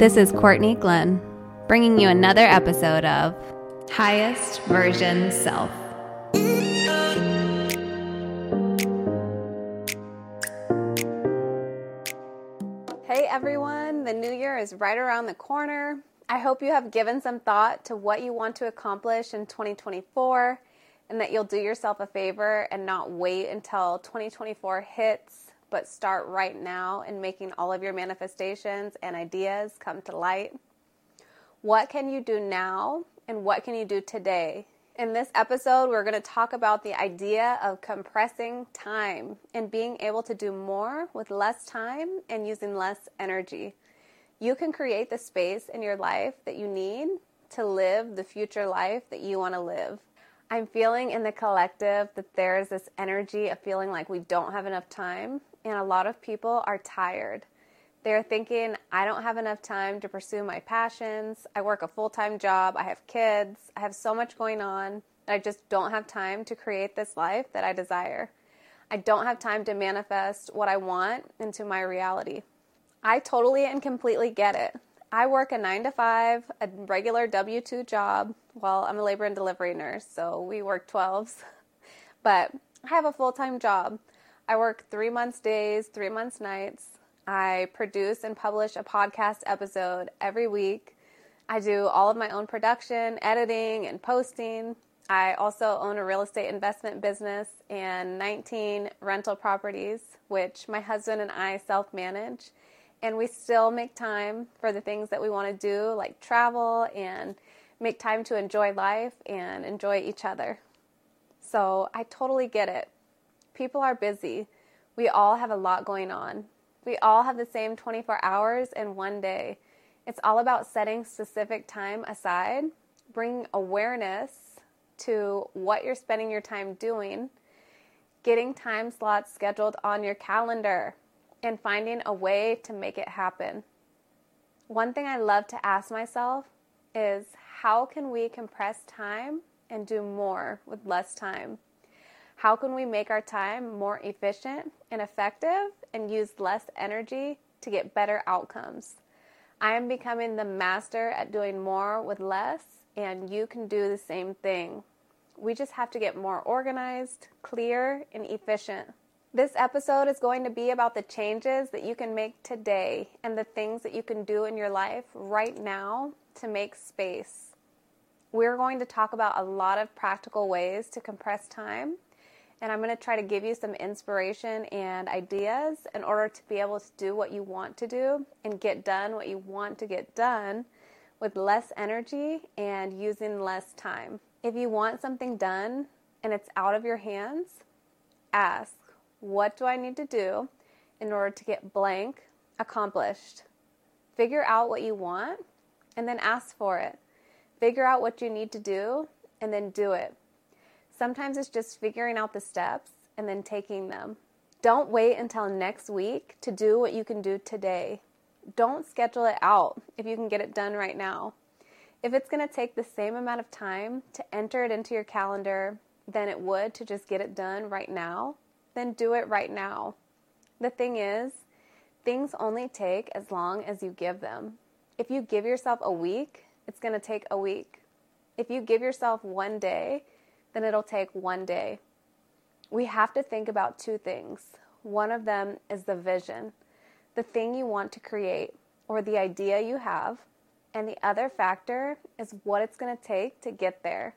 This is Cortney Glenn, bringing you another episode of Highest Version Self. Hey everyone, the new year is right around the corner. I hope you have given some thought to what you want to accomplish in 2024 and that you'll do yourself a favor and not wait until 2024 hits, but start right now in making all of your manifestations and ideas come to light. What can you do now and what can you do today? In this episode, we're going to talk about the idea of compressing time and being able to do more with less time and using less energy. You can create the space in your life that you need to live the future life that you want to live. I'm feeling in the collective that there's this energy of feeling like we don't have enough time, and a lot of people are tired. They're thinking, I don't have enough time to pursue my passions. I work a full time job. I have kids. I have so much going on I just don't have time to create this life that I desire. I don't have time to manifest what I want into my reality. I totally and completely get it. I work a nine to five, a regular W 2 job. Well, I'm a labor and delivery nurse, so we work 12s. But I have a full time job. I work three months days, three months nights. I produce and publish a podcast episode every week. I do all of my own production, editing, and posting. I also own a real estate investment business and 19 rental properties, which my husband and I self manage. And we still make time for the things that we want to do, like travel and make time to enjoy life and enjoy each other. So I totally get it. People are busy. We all have a lot going on. We all have the same 24 hours in one day. It's all about setting specific time aside, bringing awareness to what you're spending your time doing, getting time slots scheduled on your calendar, and finding a way to make it happen. One thing I love to ask myself is how can we compress time and do more with less time? How can we make our time more efficient and effective and use less energy to get better outcomes? I am becoming the master at doing more with less, and you can do the same thing. We just have to get more organized, clear, and efficient. This episode is going to be about the changes that you can make today and the things that you can do in your life right now to make space. We're going to talk about a lot of practical ways to compress time and I'm going to try to give you some inspiration and ideas in order to be able to do what you want to do and get done what you want to get done with less energy and using less time. If you want something done and it's out of your hands, ask, What do I need to do in order to get blank accomplished? Figure out what you want and then ask for it. Figure out what you need to do and then do it. Sometimes it's just figuring out the steps and then taking them. Don't wait until next week to do what you can do today. Don't schedule it out if you can get it done right now. If it's going to take the same amount of time to enter it into your calendar than it would to just get it done right now, then do it right now. The thing is, things only take as long as you give them. If you give yourself a week, it's going to take a week. If you give yourself one day, then it'll take one day. We have to think about two things. One of them is the vision, the thing you want to create, or the idea you have. And the other factor is what it's going to take to get there,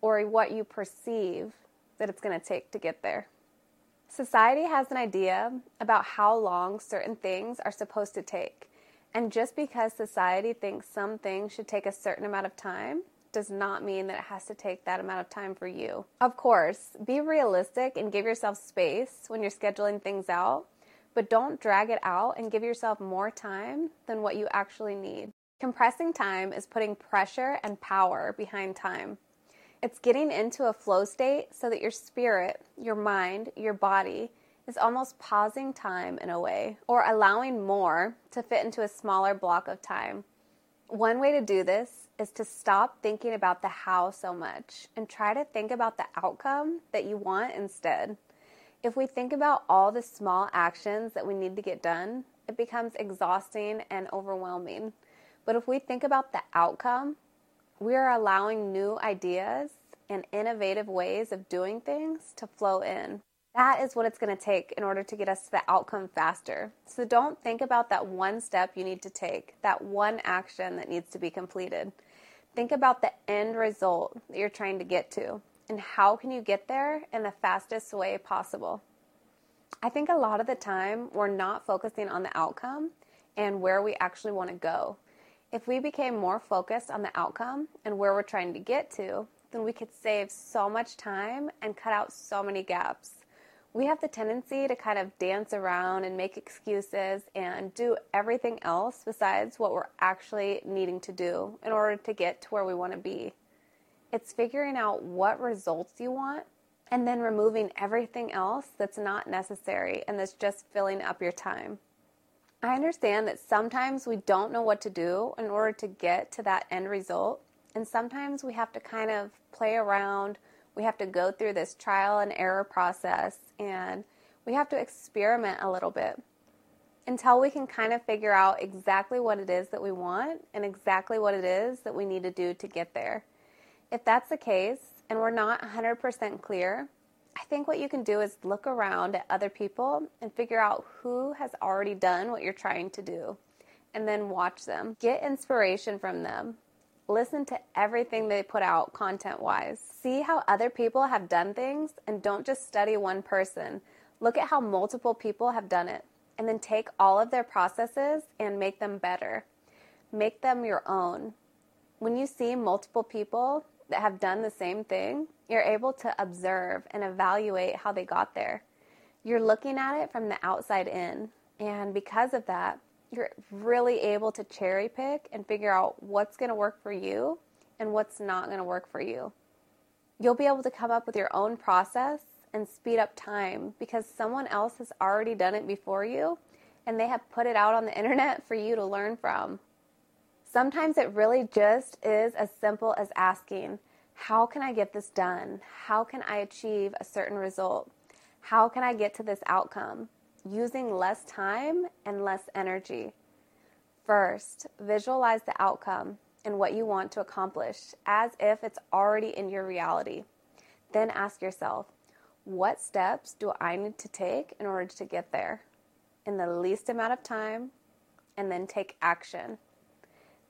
or what you perceive that it's going to take to get there. Society has an idea about how long certain things are supposed to take. And just because society thinks some things should take a certain amount of time does not mean that it has to take that amount of time for you. Of course, be realistic and give yourself space when you're scheduling things out, but don't drag it out and give yourself more time than what you actually need. Compressing time is putting pressure and power behind time. It's getting into a flow state so that your spirit, your mind, your body is almost pausing time in a way or allowing more to fit into a smaller block of time. One way to do this is to stop thinking about the how so much and try to think about the outcome that you want instead. If we think about all the small actions that we need to get done, it becomes exhausting and overwhelming. But if we think about the outcome, we are allowing new ideas and innovative ways of doing things to flow in. That is what it's going to take in order to get us to the outcome faster. So don't think about that one step you need to take, that one action that needs to be completed. Think about the end result that you're trying to get to and how can you get there in the fastest way possible. I think a lot of the time we're not focusing on the outcome and where we actually want to go. If we became more focused on the outcome and where we're trying to get to, then we could save so much time and cut out so many gaps we have the tendency to kind of dance around and make excuses and do everything else besides what we're actually needing to do in order to get to where we want to be. It's figuring out what results you want and then removing everything else that's not necessary and that's just filling up your time. I understand that sometimes we don't know what to do in order to get to that end result, and sometimes we have to kind of play around we have to go through this trial and error process and we have to experiment a little bit until we can kind of figure out exactly what it is that we want and exactly what it is that we need to do to get there. If that's the case and we're not 100% clear, I think what you can do is look around at other people and figure out who has already done what you're trying to do and then watch them. Get inspiration from them. Listen to everything they put out content wise. See how other people have done things and don't just study one person. Look at how multiple people have done it and then take all of their processes and make them better. Make them your own. When you see multiple people that have done the same thing, you're able to observe and evaluate how they got there. You're looking at it from the outside in. And because of that, you're really able to cherry pick and figure out what's going to work for you and what's not going to work for you. You'll be able to come up with your own process and speed up time because someone else has already done it before you and they have put it out on the internet for you to learn from. Sometimes it really just is as simple as asking, How can I get this done? How can I achieve a certain result? How can I get to this outcome? Using less time and less energy. First, visualize the outcome and what you want to accomplish as if it's already in your reality. Then ask yourself, what steps do I need to take in order to get there in the least amount of time? And then take action.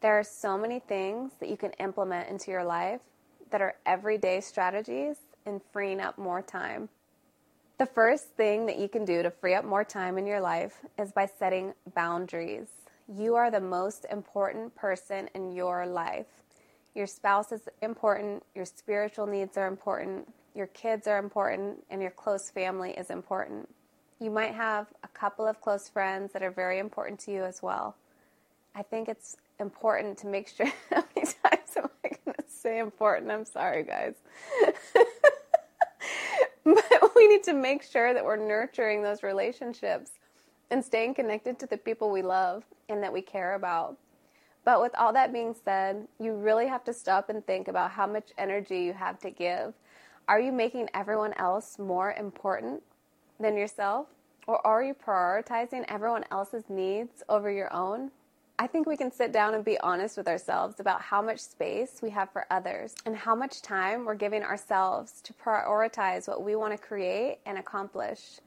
There are so many things that you can implement into your life that are everyday strategies in freeing up more time. The first thing that you can do to free up more time in your life is by setting boundaries. You are the most important person in your life. Your spouse is important, your spiritual needs are important, your kids are important, and your close family is important. You might have a couple of close friends that are very important to you as well. I think it's important to make sure. How many times am I going to say important? I'm sorry, guys. But we need to make sure that we're nurturing those relationships and staying connected to the people we love and that we care about. But with all that being said, you really have to stop and think about how much energy you have to give. Are you making everyone else more important than yourself? Or are you prioritizing everyone else's needs over your own? I think we can sit down and be honest with ourselves about how much space we have for others and how much time we're giving ourselves to prioritize what we want to create and accomplish.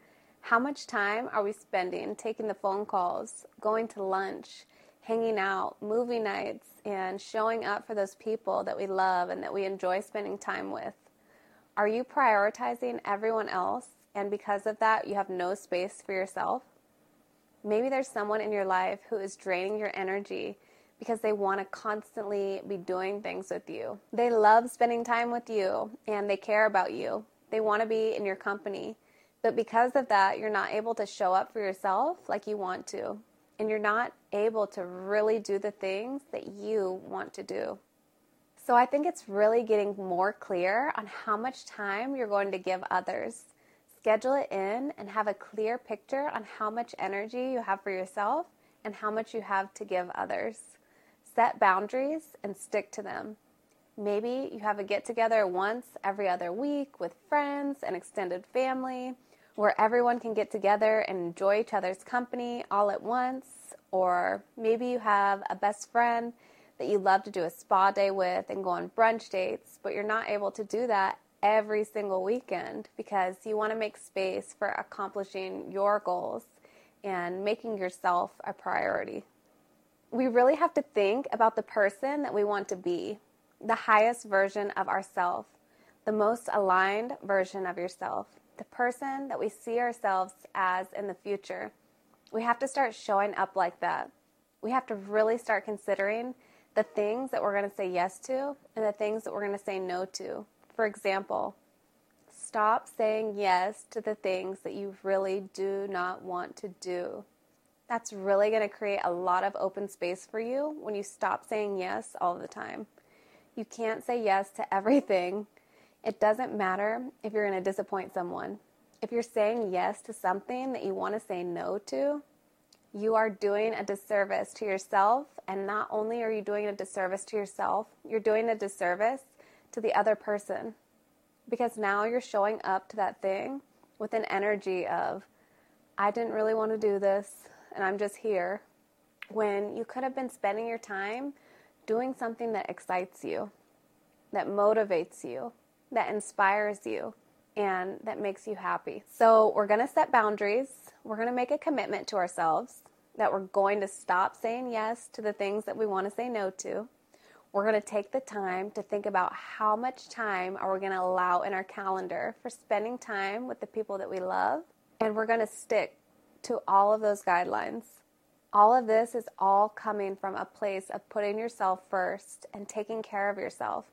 How much time are we spending taking the phone calls, going to lunch, hanging out, movie nights, and showing up for those people that we love and that we enjoy spending time with? Are you prioritizing everyone else and because of that you have no space for yourself? Maybe there's someone in your life who is draining your energy because they want to constantly be doing things with you. They love spending time with you and they care about you. They want to be in your company. But because of that, you're not able to show up for yourself like you want to. And you're not able to really do the things that you want to do. So I think it's really getting more clear on how much time you're going to give others Schedule it in and have a clear picture on how much energy you have for yourself and how much you have to give others. Set boundaries and stick to them. Maybe you have a get together once every other week with friends and extended family where everyone can get together and enjoy each other's company all at once. Or maybe you have a best friend that you love to do a spa day with and go on brunch dates, but you're not able to do that every single weekend because you want to make space for accomplishing your goals and making yourself a priority. We really have to think about the person that we want to be, the highest version of ourselves, the most aligned version of yourself, the person that we see ourselves as in the future. We have to start showing up like that. We have to really start considering the things that we're going to say yes to and the things that we're going to say no to. For example, stop saying yes to the things that you really do not want to do. That's really going to create a lot of open space for you when you stop saying yes all the time. You can't say yes to everything. It doesn't matter if you're going to disappoint someone. If you're saying yes to something that you want to say no to, you are doing a disservice to yourself. And not only are you doing a disservice to yourself, you're doing a disservice to the other person because now you're showing up to that thing with an energy of, I didn't really want to do this and I'm just here. When you could have been spending your time doing something that excites you, that motivates you, that inspires you, and that makes you happy. So, we're going to set boundaries. We're going to make a commitment to ourselves that we're going to stop saying yes to the things that we want to say no to we're going to take the time to think about how much time are we going to allow in our calendar for spending time with the people that we love and we're going to stick to all of those guidelines all of this is all coming from a place of putting yourself first and taking care of yourself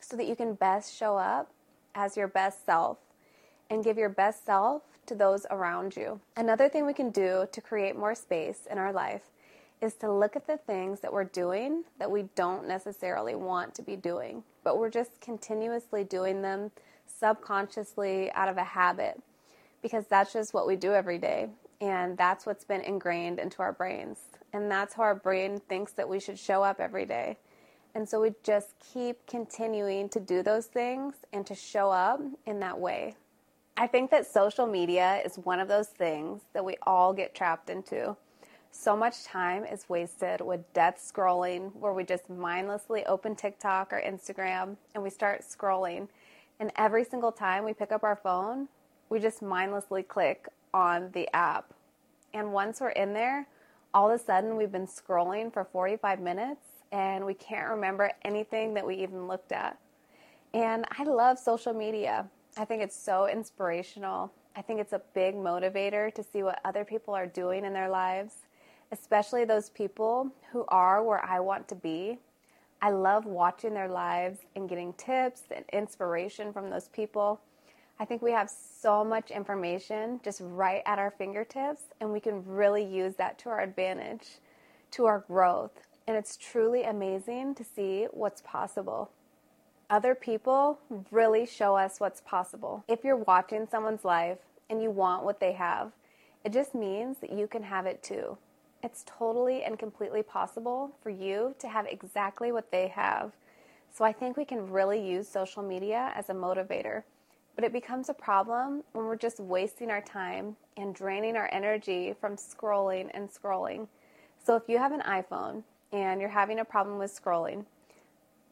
so that you can best show up as your best self and give your best self to those around you. Another thing we can do to create more space in our life is to look at the things that we're doing that we don't necessarily want to be doing, but we're just continuously doing them subconsciously out of a habit because that's just what we do every day. And that's what's been ingrained into our brains. And that's how our brain thinks that we should show up every day. And so we just keep continuing to do those things and to show up in that way. I think that social media is one of those things that we all get trapped into. So much time is wasted with death scrolling, where we just mindlessly open TikTok or Instagram and we start scrolling. And every single time we pick up our phone, we just mindlessly click on the app. And once we're in there, all of a sudden we've been scrolling for 45 minutes and we can't remember anything that we even looked at. And I love social media. I think it's so inspirational. I think it's a big motivator to see what other people are doing in their lives especially those people who are where I want to be. I love watching their lives and getting tips and inspiration from those people. I think we have so much information just right at our fingertips, and we can really use that to our advantage, to our growth. And it's truly amazing to see what's possible. Other people really show us what's possible. If you're watching someone's life and you want what they have, it just means that you can have it too. It's totally and completely possible for you to have exactly what they have. So I think we can really use social media as a motivator. But it becomes a problem when we're just wasting our time and draining our energy from scrolling and scrolling. So if you have an iPhone and you're having a problem with scrolling,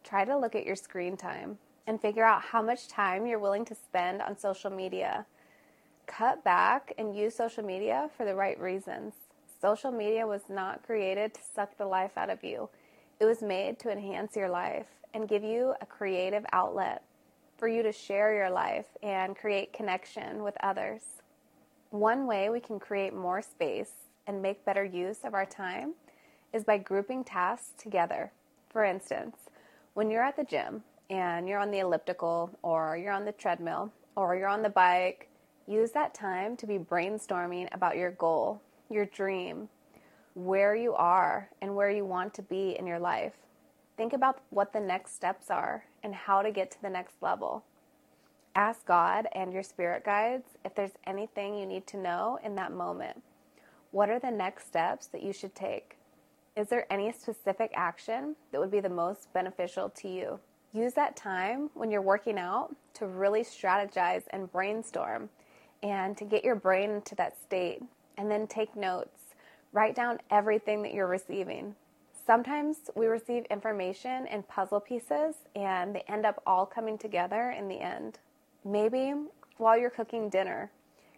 try to look at your screen time and figure out how much time you're willing to spend on social media. Cut back and use social media for the right reasons. Social media was not created to suck the life out of you. It was made to enhance your life and give you a creative outlet for you to share your life and create connection with others. One way we can create more space and make better use of our time is by grouping tasks together. For instance, when you're at the gym and you're on the elliptical or you're on the treadmill or you're on the bike, use that time to be brainstorming about your goal your dream, where you are, and where you want to be in your life. Think about what the next steps are and how to get to the next level. Ask God and your spirit guides if there's anything you need to know in that moment. What are the next steps that you should take? Is there any specific action that would be the most beneficial to you? Use that time when you're working out to really strategize and brainstorm and to get your brain into that state and then take notes. Write down everything that you're receiving. Sometimes we receive information in puzzle pieces and they end up all coming together in the end. Maybe while you're cooking dinner,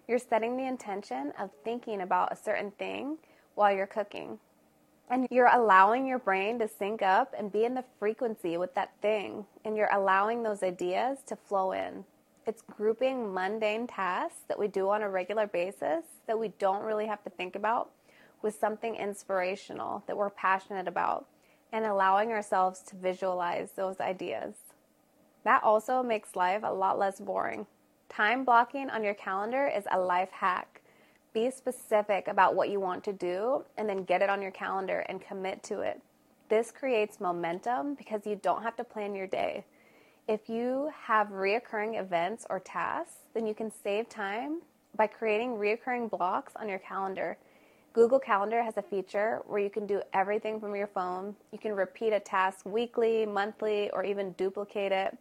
you're setting the intention of thinking about a certain thing while you're cooking. And you're allowing your brain to sync up and be in the frequency with that thing. And you're allowing those ideas to flow in. It's grouping mundane tasks that we do on a regular basis that we don't really have to think about with something inspirational that we're passionate about and allowing ourselves to visualize those ideas. That also makes life a lot less boring. Time blocking on your calendar is a life hack. Be specific about what you want to do and then get it on your calendar and commit to it. This creates momentum because you don't have to plan your day. If you have reoccurring events or tasks, then you can save time by creating reoccurring blocks on your calendar. Google Calendar has a feature where you can do everything from your phone. You can repeat a task weekly, monthly, or even duplicate it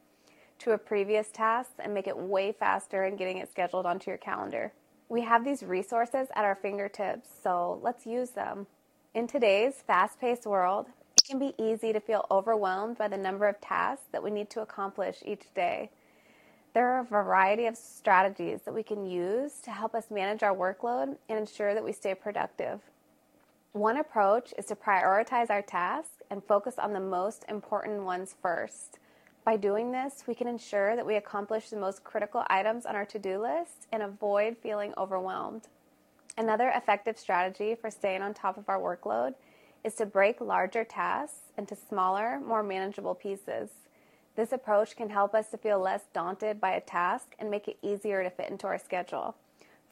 to a previous task and make it way faster in getting it scheduled onto your calendar. We have these resources at our fingertips, so let's use them. In today's fast paced world, can be easy to feel overwhelmed by the number of tasks that we need to accomplish each day. There are a variety of strategies that we can use to help us manage our workload and ensure that we stay productive. One approach is to prioritize our tasks and focus on the most important ones first. By doing this, we can ensure that we accomplish the most critical items on our to do list and avoid feeling overwhelmed. Another effective strategy for staying on top of our workload is to break larger tasks into smaller, more manageable pieces. This approach can help us to feel less daunted by a task and make it easier to fit into our schedule.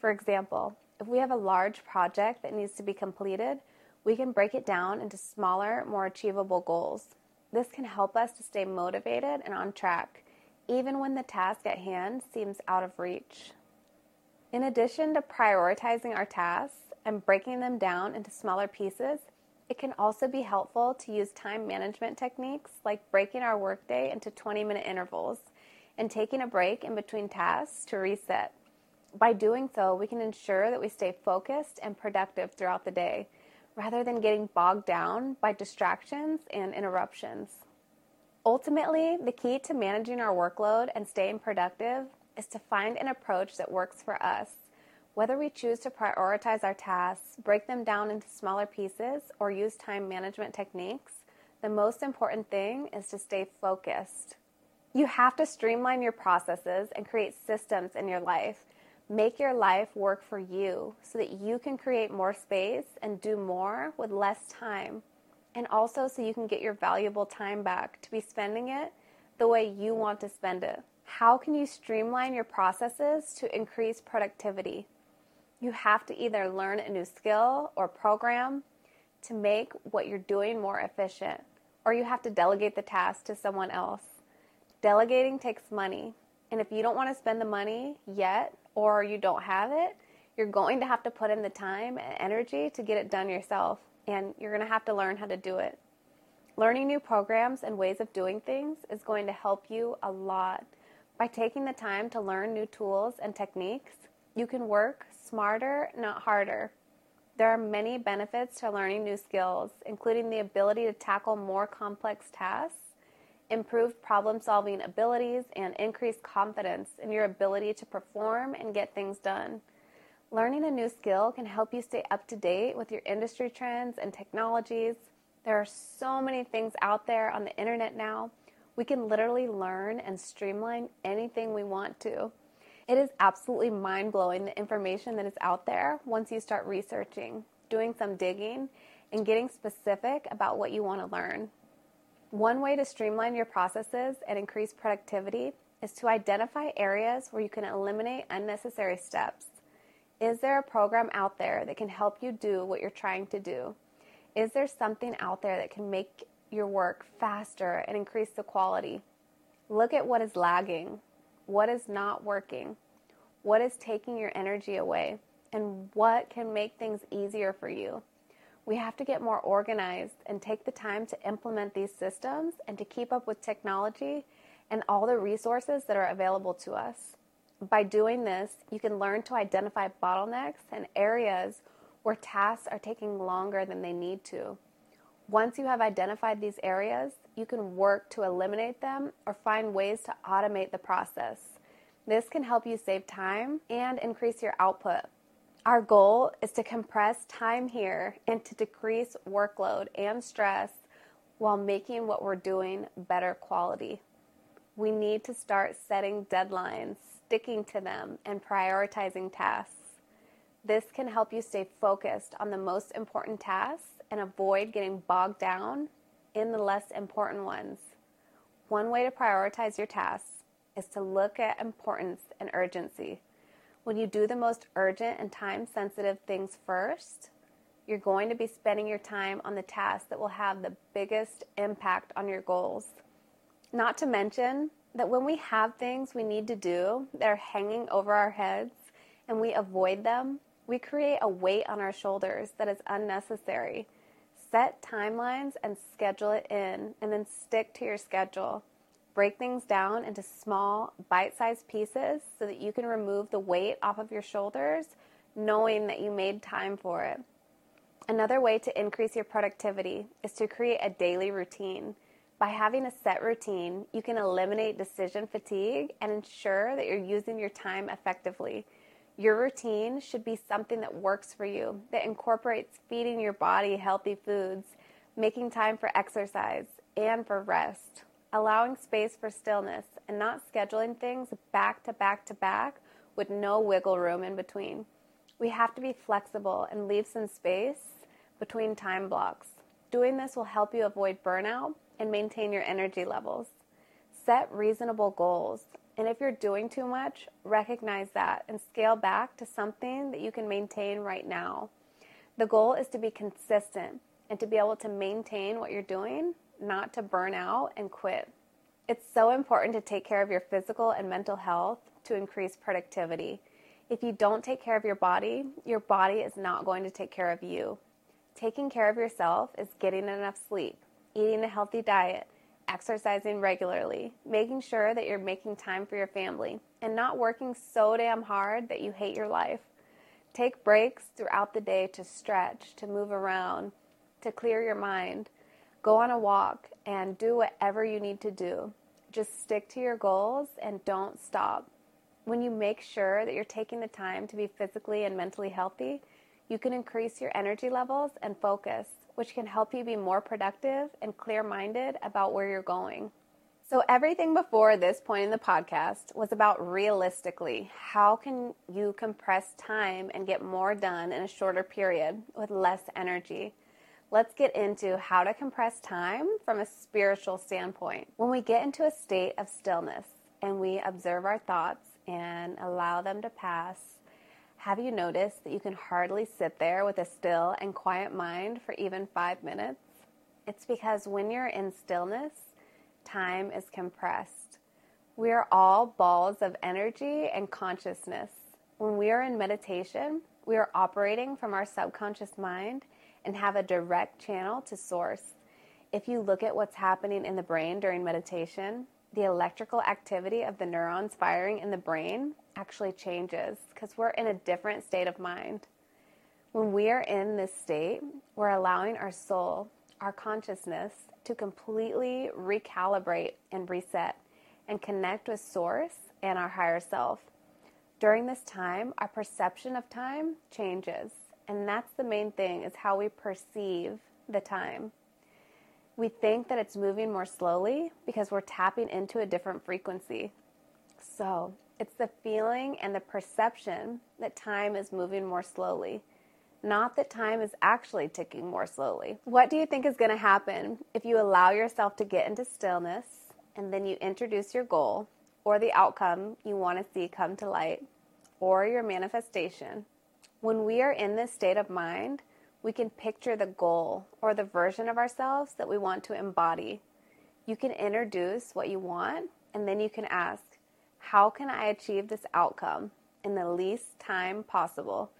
For example, if we have a large project that needs to be completed, we can break it down into smaller, more achievable goals. This can help us to stay motivated and on track, even when the task at hand seems out of reach. In addition to prioritizing our tasks and breaking them down into smaller pieces, it can also be helpful to use time management techniques like breaking our workday into 20 minute intervals and taking a break in between tasks to reset. By doing so, we can ensure that we stay focused and productive throughout the day rather than getting bogged down by distractions and interruptions. Ultimately, the key to managing our workload and staying productive is to find an approach that works for us. Whether we choose to prioritize our tasks, break them down into smaller pieces, or use time management techniques, the most important thing is to stay focused. You have to streamline your processes and create systems in your life Make your life work for you so that you can create more space and do more with less time. And also so you can get your valuable time back to be spending it the way you want to spend it. How can you streamline your processes to increase productivity? You have to either learn a new skill or program to make what you're doing more efficient, or you have to delegate the task to someone else. Delegating takes money, and if you don't want to spend the money yet, or you don't have it, you're going to have to put in the time and energy to get it done yourself, and you're going to have to learn how to do it. Learning new programs and ways of doing things is going to help you a lot. By taking the time to learn new tools and techniques, you can work smarter, not harder. There are many benefits to learning new skills, including the ability to tackle more complex tasks improved problem solving abilities, and increased confidence in your ability to perform and get things done. Learning a new skill can help you stay up to date with your industry trends and technologies. There are so many things out there on the internet now. We can literally learn and streamline anything we want to. It is absolutely mind blowing the information that is out there once you start researching, doing some digging, and getting specific about what you want to learn. One way to streamline your processes and increase productivity is to identify areas where you can eliminate unnecessary steps. Is there a program out there that can help you do what you're trying to do? Is there something out there that can make your work faster and increase the quality? Look at what is lagging, what is not working, what is taking your energy away, and what can make things easier for you. We have to get more organized and take the time to implement these systems and to keep up with technology and all the resources that are available to us. By doing this, you can learn to identify bottlenecks and areas where tasks are taking longer than they need to. Once you have identified these areas, you can work to eliminate them or find ways to automate the process. This can help you save time and increase your output. Our goal is to compress time here and to decrease workload and stress while making what we're doing better quality. We need to start setting deadlines, sticking to them, and prioritizing tasks. This can help you stay focused on the most important tasks and avoid getting bogged down in the less important ones. One way to prioritize your tasks is to look at importance and urgency. When you do the most urgent and time sensitive things first, you're going to be spending your time on the tasks that will have the biggest impact on your goals. Not to mention that when we have things we need to do that are hanging over our heads and we avoid them, we create a weight on our shoulders that is unnecessary. Set timelines and schedule it in, and then stick to your schedule. Break things down into small, bite sized pieces so that you can remove the weight off of your shoulders, knowing that you made time for it. Another way to increase your productivity is to create a daily routine. By having a set routine, you can eliminate decision fatigue and ensure that you're using your time effectively. Your routine should be something that works for you, that incorporates feeding your body healthy foods, making time for exercise and for rest, allowing space for stillness, and not scheduling things back to back to back with no wiggle room in between. We have to be flexible and leave some space between time blocks. Doing this will help you avoid burnout and maintain your energy levels. Set reasonable goals and if you're doing too much, recognize that and scale back to something that you can maintain right now. The goal is to be consistent and to be able to maintain what you're doing, not to burn out and quit. It's so important to take care of your physical and mental health to increase productivity. If you don't take care of your body, your body is not going to take care of you. Taking care of yourself is getting enough sleep, eating a healthy diet, exercising regularly, making sure that you're making time for your family, and not working so damn hard that you hate your life. Take breaks throughout the day to stretch, to move around, to clear your mind. Go on a walk and do whatever you need to do. Just stick to your goals and don't stop. When you make sure that you're taking the time to be physically and mentally healthy, you can increase your energy levels and focus which can help you be more productive and clear minded about where you're going. So, everything before this point in the podcast was about realistically how can you compress time and get more done in a shorter period with less energy? Let's get into how to compress time from a spiritual standpoint. When we get into a state of stillness and we observe our thoughts and allow them to pass, have you noticed that you can hardly sit there with a still and quiet mind for even five minutes? It's because when you're in stillness, time is compressed. We are all balls of energy and consciousness. When we are in meditation, we are operating from our subconscious mind and have a direct channel to source. If you look at what's happening in the brain during meditation, the electrical activity of the neurons firing in the brain actually changes because we're in a different state of mind. When we are in this state, we're allowing our soul, our consciousness, to completely recalibrate and reset and connect with Source and our higher self. During this time, our perception of time changes, and that's the main thing is how we perceive the time. We think that it's moving more slowly because we're tapping into a different frequency. So, it's the feeling and the perception that time is moving more slowly, not that time is actually ticking more slowly. What do you think is going to happen if you allow yourself to get into stillness and then you introduce your goal or the outcome you want to see come to light or your manifestation? When we are in this state of mind, we can picture the goal or the version of ourselves that we want to embody. You can introduce what you want and then you can ask, how can I achieve this outcome in the least time possible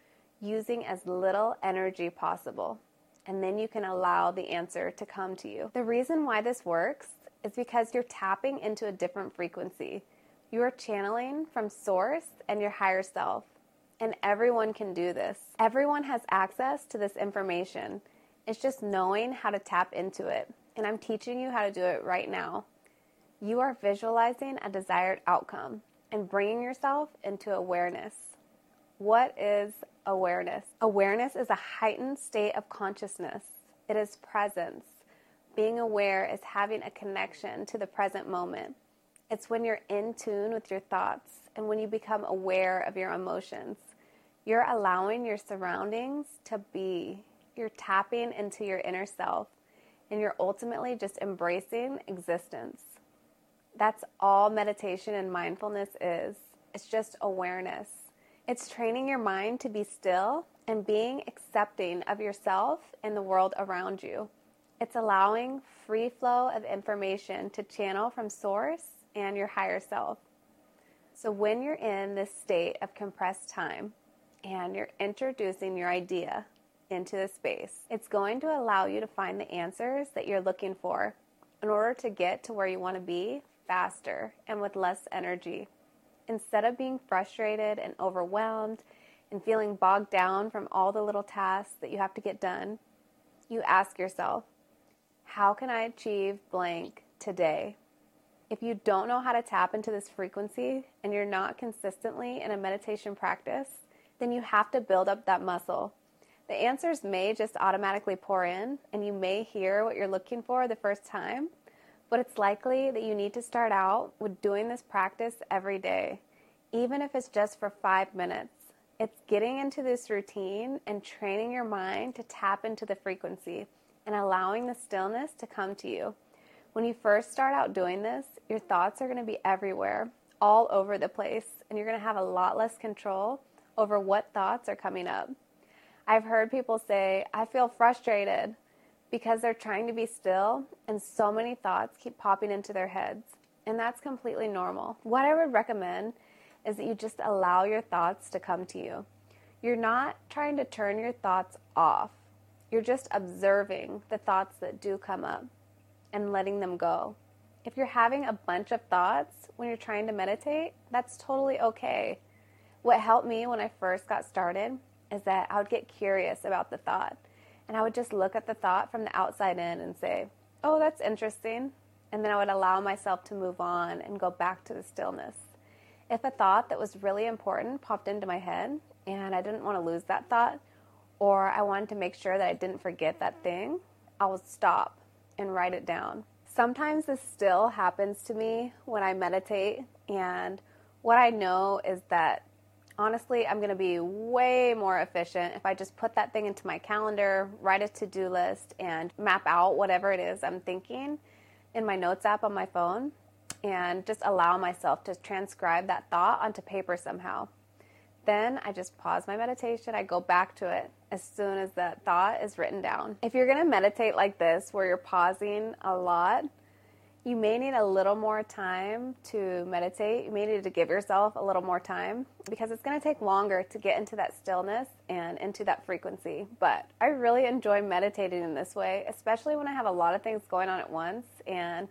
using as little energy possible? And then you can allow the answer to come to you. The reason why this works is because you're tapping into a different frequency. You are channeling from source and your higher self. And everyone can do this. Everyone has access to this information. It's just knowing how to tap into it. And I'm teaching you how to do it right now. You are visualizing a desired outcome and bringing yourself into awareness. What is awareness? Awareness is a heightened state of consciousness, it is presence. Being aware is having a connection to the present moment. It's when you're in tune with your thoughts and when you become aware of your emotions. You're allowing your surroundings to be. You're tapping into your inner self and you're ultimately just embracing existence. That's all meditation and mindfulness is. It's just awareness. It's training your mind to be still and being accepting of yourself and the world around you. It's allowing free flow of information to channel from source and your higher self. So, when you're in this state of compressed time and you're introducing your idea into the space, it's going to allow you to find the answers that you're looking for in order to get to where you want to be faster and with less energy. Instead of being frustrated and overwhelmed and feeling bogged down from all the little tasks that you have to get done, you ask yourself, how can I achieve blank today? If you don't know how to tap into this frequency and you're not consistently in a meditation practice, then you have to build up that muscle. The answers may just automatically pour in, and you may hear what you're looking for the first time, but it's likely that you need to start out with doing this practice every day, even if it's just for five minutes. It's getting into this routine and training your mind to tap into the frequency and allowing the stillness to come to you. When you first start out doing this, your thoughts are going to be everywhere, all over the place, and you're going to have a lot less control over what thoughts are coming up. I've heard people say, I feel frustrated because they're trying to be still and so many thoughts keep popping into their heads. And that's completely normal. What I would recommend is that you just allow your thoughts to come to you. You're not trying to turn your thoughts off, you're just observing the thoughts that do come up and letting them go. If you're having a bunch of thoughts when you're trying to meditate, that's totally okay. What helped me when I first got started is that I would get curious about the thought and I would just look at the thought from the outside in and say, oh, that's interesting. And then I would allow myself to move on and go back to the stillness. If a thought that was really important popped into my head and I didn't want to lose that thought, or I wanted to make sure that I didn't forget that thing, I would stop and write it down. Sometimes this still happens to me when I meditate, and what I know is that honestly, I'm going to be way more efficient if I just put that thing into my calendar, write a to do list, and map out whatever it is I'm thinking in my notes app on my phone and just allow myself to transcribe that thought onto paper somehow. Then I just pause my meditation, I go back to it as soon as that thought is written down. If you're to meditate like this, where you're pausing a lot, you may need a little more time to meditate. You may need to give yourself a little more time because it's going to take longer to get into that stillness and into that frequency. But I really enjoy meditating in this way, especially when I have a lot of things going on at once. And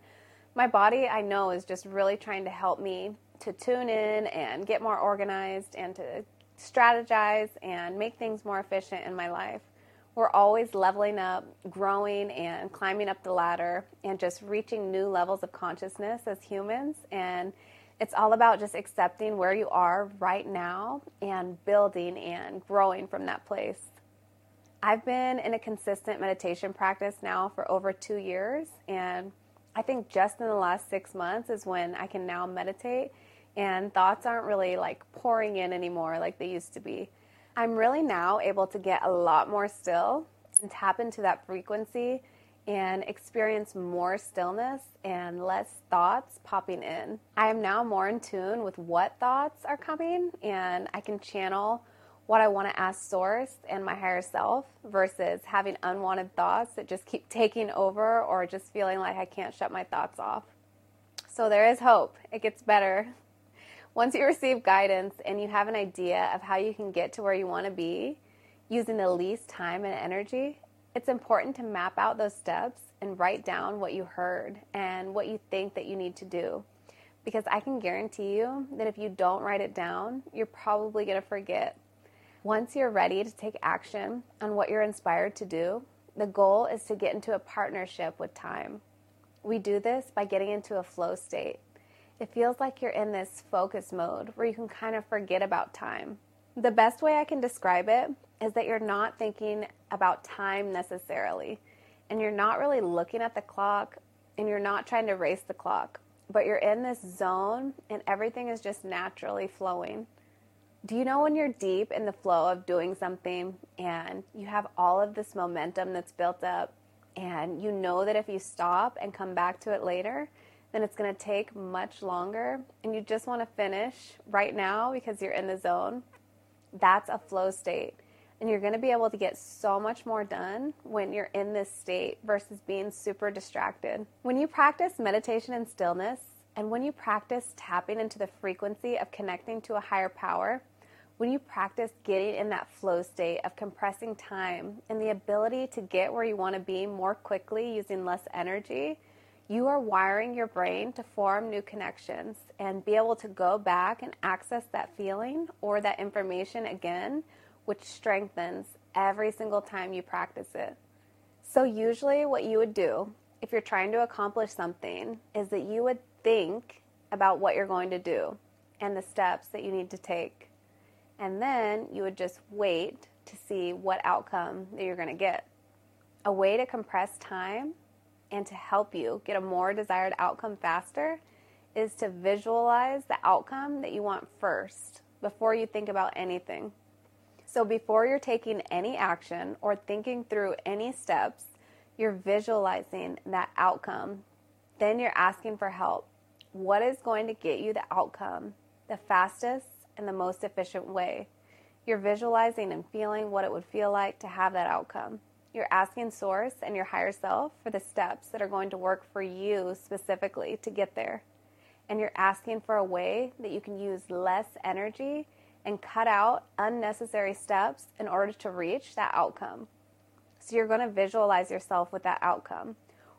my body, I know, is just really trying to help me to tune in and get more organized and to strategize and make things more efficient in my life we're always leveling up, growing, and climbing up the ladder and just reaching new levels of consciousness as humans. And it's all about just accepting where you are right now and building and growing from that place. I've been in a consistent meditation practice now for over two years, and I think just in the last six months is when I can now meditate, and thoughts aren't really like pouring in anymore like they used to be. I'm really now able to get a lot more still and tap into that frequency and experience more stillness and less thoughts popping in. I am now more in tune with what thoughts are coming and I can channel what I want to ask source and my higher self versus having unwanted thoughts that just keep taking over or just feeling like I can't shut my thoughts off. So there is hope. It gets better. Once you receive guidance and you have an idea of how you can get to where you want to be using the least time and energy, it's important to map out those steps and write down what you heard and what you think that you need to do. Because I can guarantee you that if you don't write it down, you're probably going to forget. Once you're ready to take action on what you're inspired to do, the goal is to get into a partnership with time. We do this by getting into a flow state. It feels like you're in this focus mode where you can kind of forget about time. The best way I can describe it is that you're not thinking about time necessarily, and you're not really looking at the clock, and you're not trying to race the clock, but you're in this zone and everything is just naturally flowing. Do you know when you're deep in the flow of doing something and you have all of this momentum that's built up, and you know that if you stop and come back to it later, then it's going to take much longer, and you just want to finish right now because you're in the zone? That's a flow state. And you're going to be able to get so much more done when you're in this state versus being super distracted. When you practice meditation and stillness, and when you practice tapping into the frequency of connecting to a higher power, when you practice getting in that flow state of compressing time and the ability to get where you want to be more quickly using less energy, you are wiring your brain to form new connections and be able to go back and access that feeling or that information again, which strengthens every single time you practice it. So, usually, what you would do if you're trying to accomplish something is that you would think about what you're going to do and the steps that you need to take. And then you would just wait to see what outcome that you're going to get. A way to compress time and to help you get a more desired outcome faster is to visualize the outcome that you want first before you think about anything. So, before you're taking any action or thinking through any steps, you're visualizing that outcome. Then you're asking for help. What is going to get you the outcome the fastest and the most efficient way? You're visualizing and feeling what it would feel like to have that outcome. You're asking Source and your higher self for the steps that are going to work for you specifically to get there. And you're asking for a way that you can use less energy and cut out unnecessary steps in order to reach that outcome. So you're going to visualize yourself with that outcome,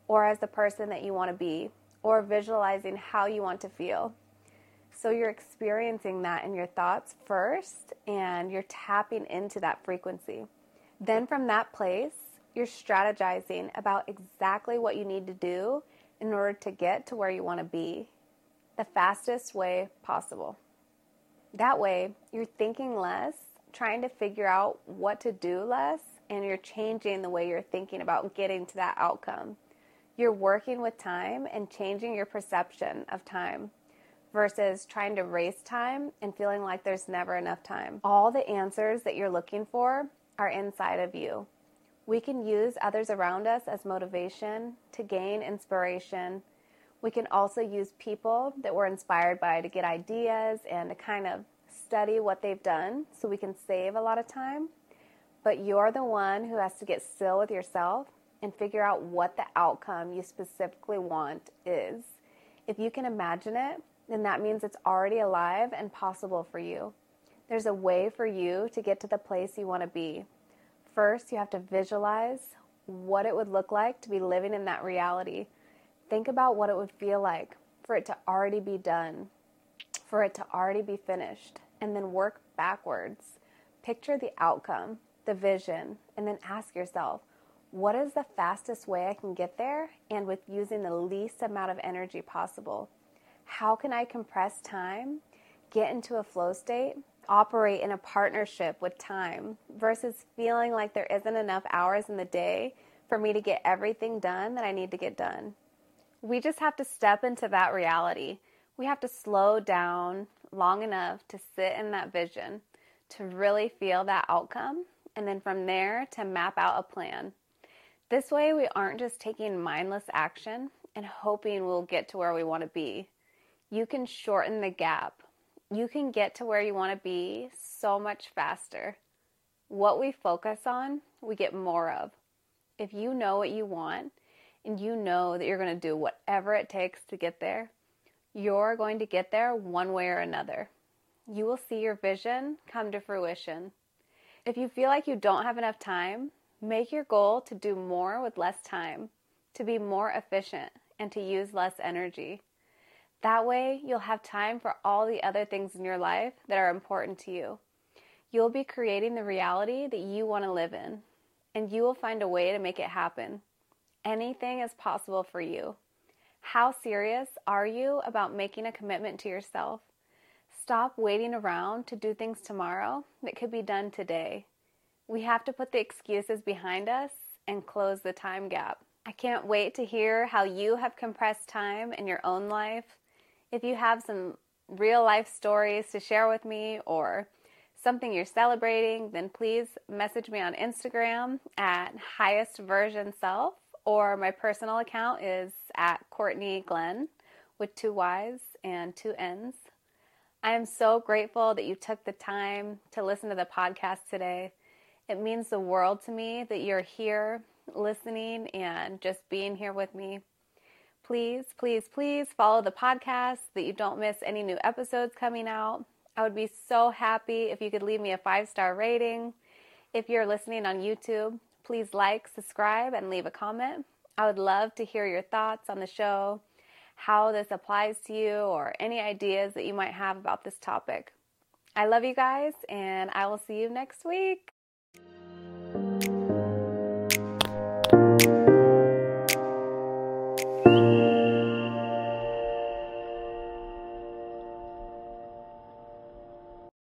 or as the person that you want to be, or visualizing how you want to feel. So you're experiencing that in your thoughts first, and you're tapping into that frequency. Then from that place, you're strategizing about exactly what you need to do in order to get to where you want to be the fastest way possible. That way, you're thinking less, trying to figure out what to do less, and you're changing the way you're thinking about getting to that outcome. You're working with time and changing your perception of time versus trying to race time and feeling like there's never enough time. All the answers that you're looking for are inside of you. We can use others around us as motivation to gain inspiration. We can also use people that we're inspired by to get ideas and to kind of study what they've done so we can save a lot of time. But you're the one who has to get still with yourself and figure out what the outcome you specifically want is. If you can imagine it, then that means it's already alive and possible for you. There's a way for you to get to the place you want to be. First, you have to visualize what it would look like to be living in that reality. Think about what it would feel like for it to already be done, for it to already be finished, and then work backwards. Picture the outcome, the vision, and then ask yourself, what is the fastest way I can get there and with using the least amount of energy possible? How can I compress time, get into a flow state, operate in a partnership with time versus feeling like there isn't enough hours in the day for me to get everything done that I need to get done. We just have to step into that reality. We have to slow down long enough to sit in that vision, to really feel that outcome, and then from there to map out a plan. This way, we aren't just taking mindless action and hoping we'll get to where we want to be. You can shorten the gap you can get to where you want to be so much faster. What we focus on, we get more of. If you know what you want and you know that you're going to do whatever it takes to get there, you're going to get there one way or another. You will see your vision come to fruition. If you feel like you don't have enough time, make your goal to do more with less time, to be more efficient, and to use less energy. That way, you'll have time for all the other things in your life that are important to you. you'll be creating the reality that you want to live in, and you will find a way to make it happen. Anything is possible for you. How serious are you about making a commitment to yourself? Stop waiting around to do things tomorrow that could be done today. We have to put the excuses behind us and close the time gap. I can't wait to hear how you have compressed time in your own life. If you have some real life stories to share with me or something you're celebrating, then please message me on Instagram at highest version self or my personal account is at Cortney Glenn with two Y's and two N's. I am so grateful that you took the time to listen to the podcast today. It means the world to me that you're here listening and just being here with me. Please, please, please follow the podcast so that you don't miss any new episodes coming out. I would be so happy if you could leave me a five star rating. If you're listening on YouTube, please like, subscribe, and leave a comment. I would love to hear your thoughts on the show, how this applies to you, or any ideas that you might have about this topic. I love you guys, and I will see you next week.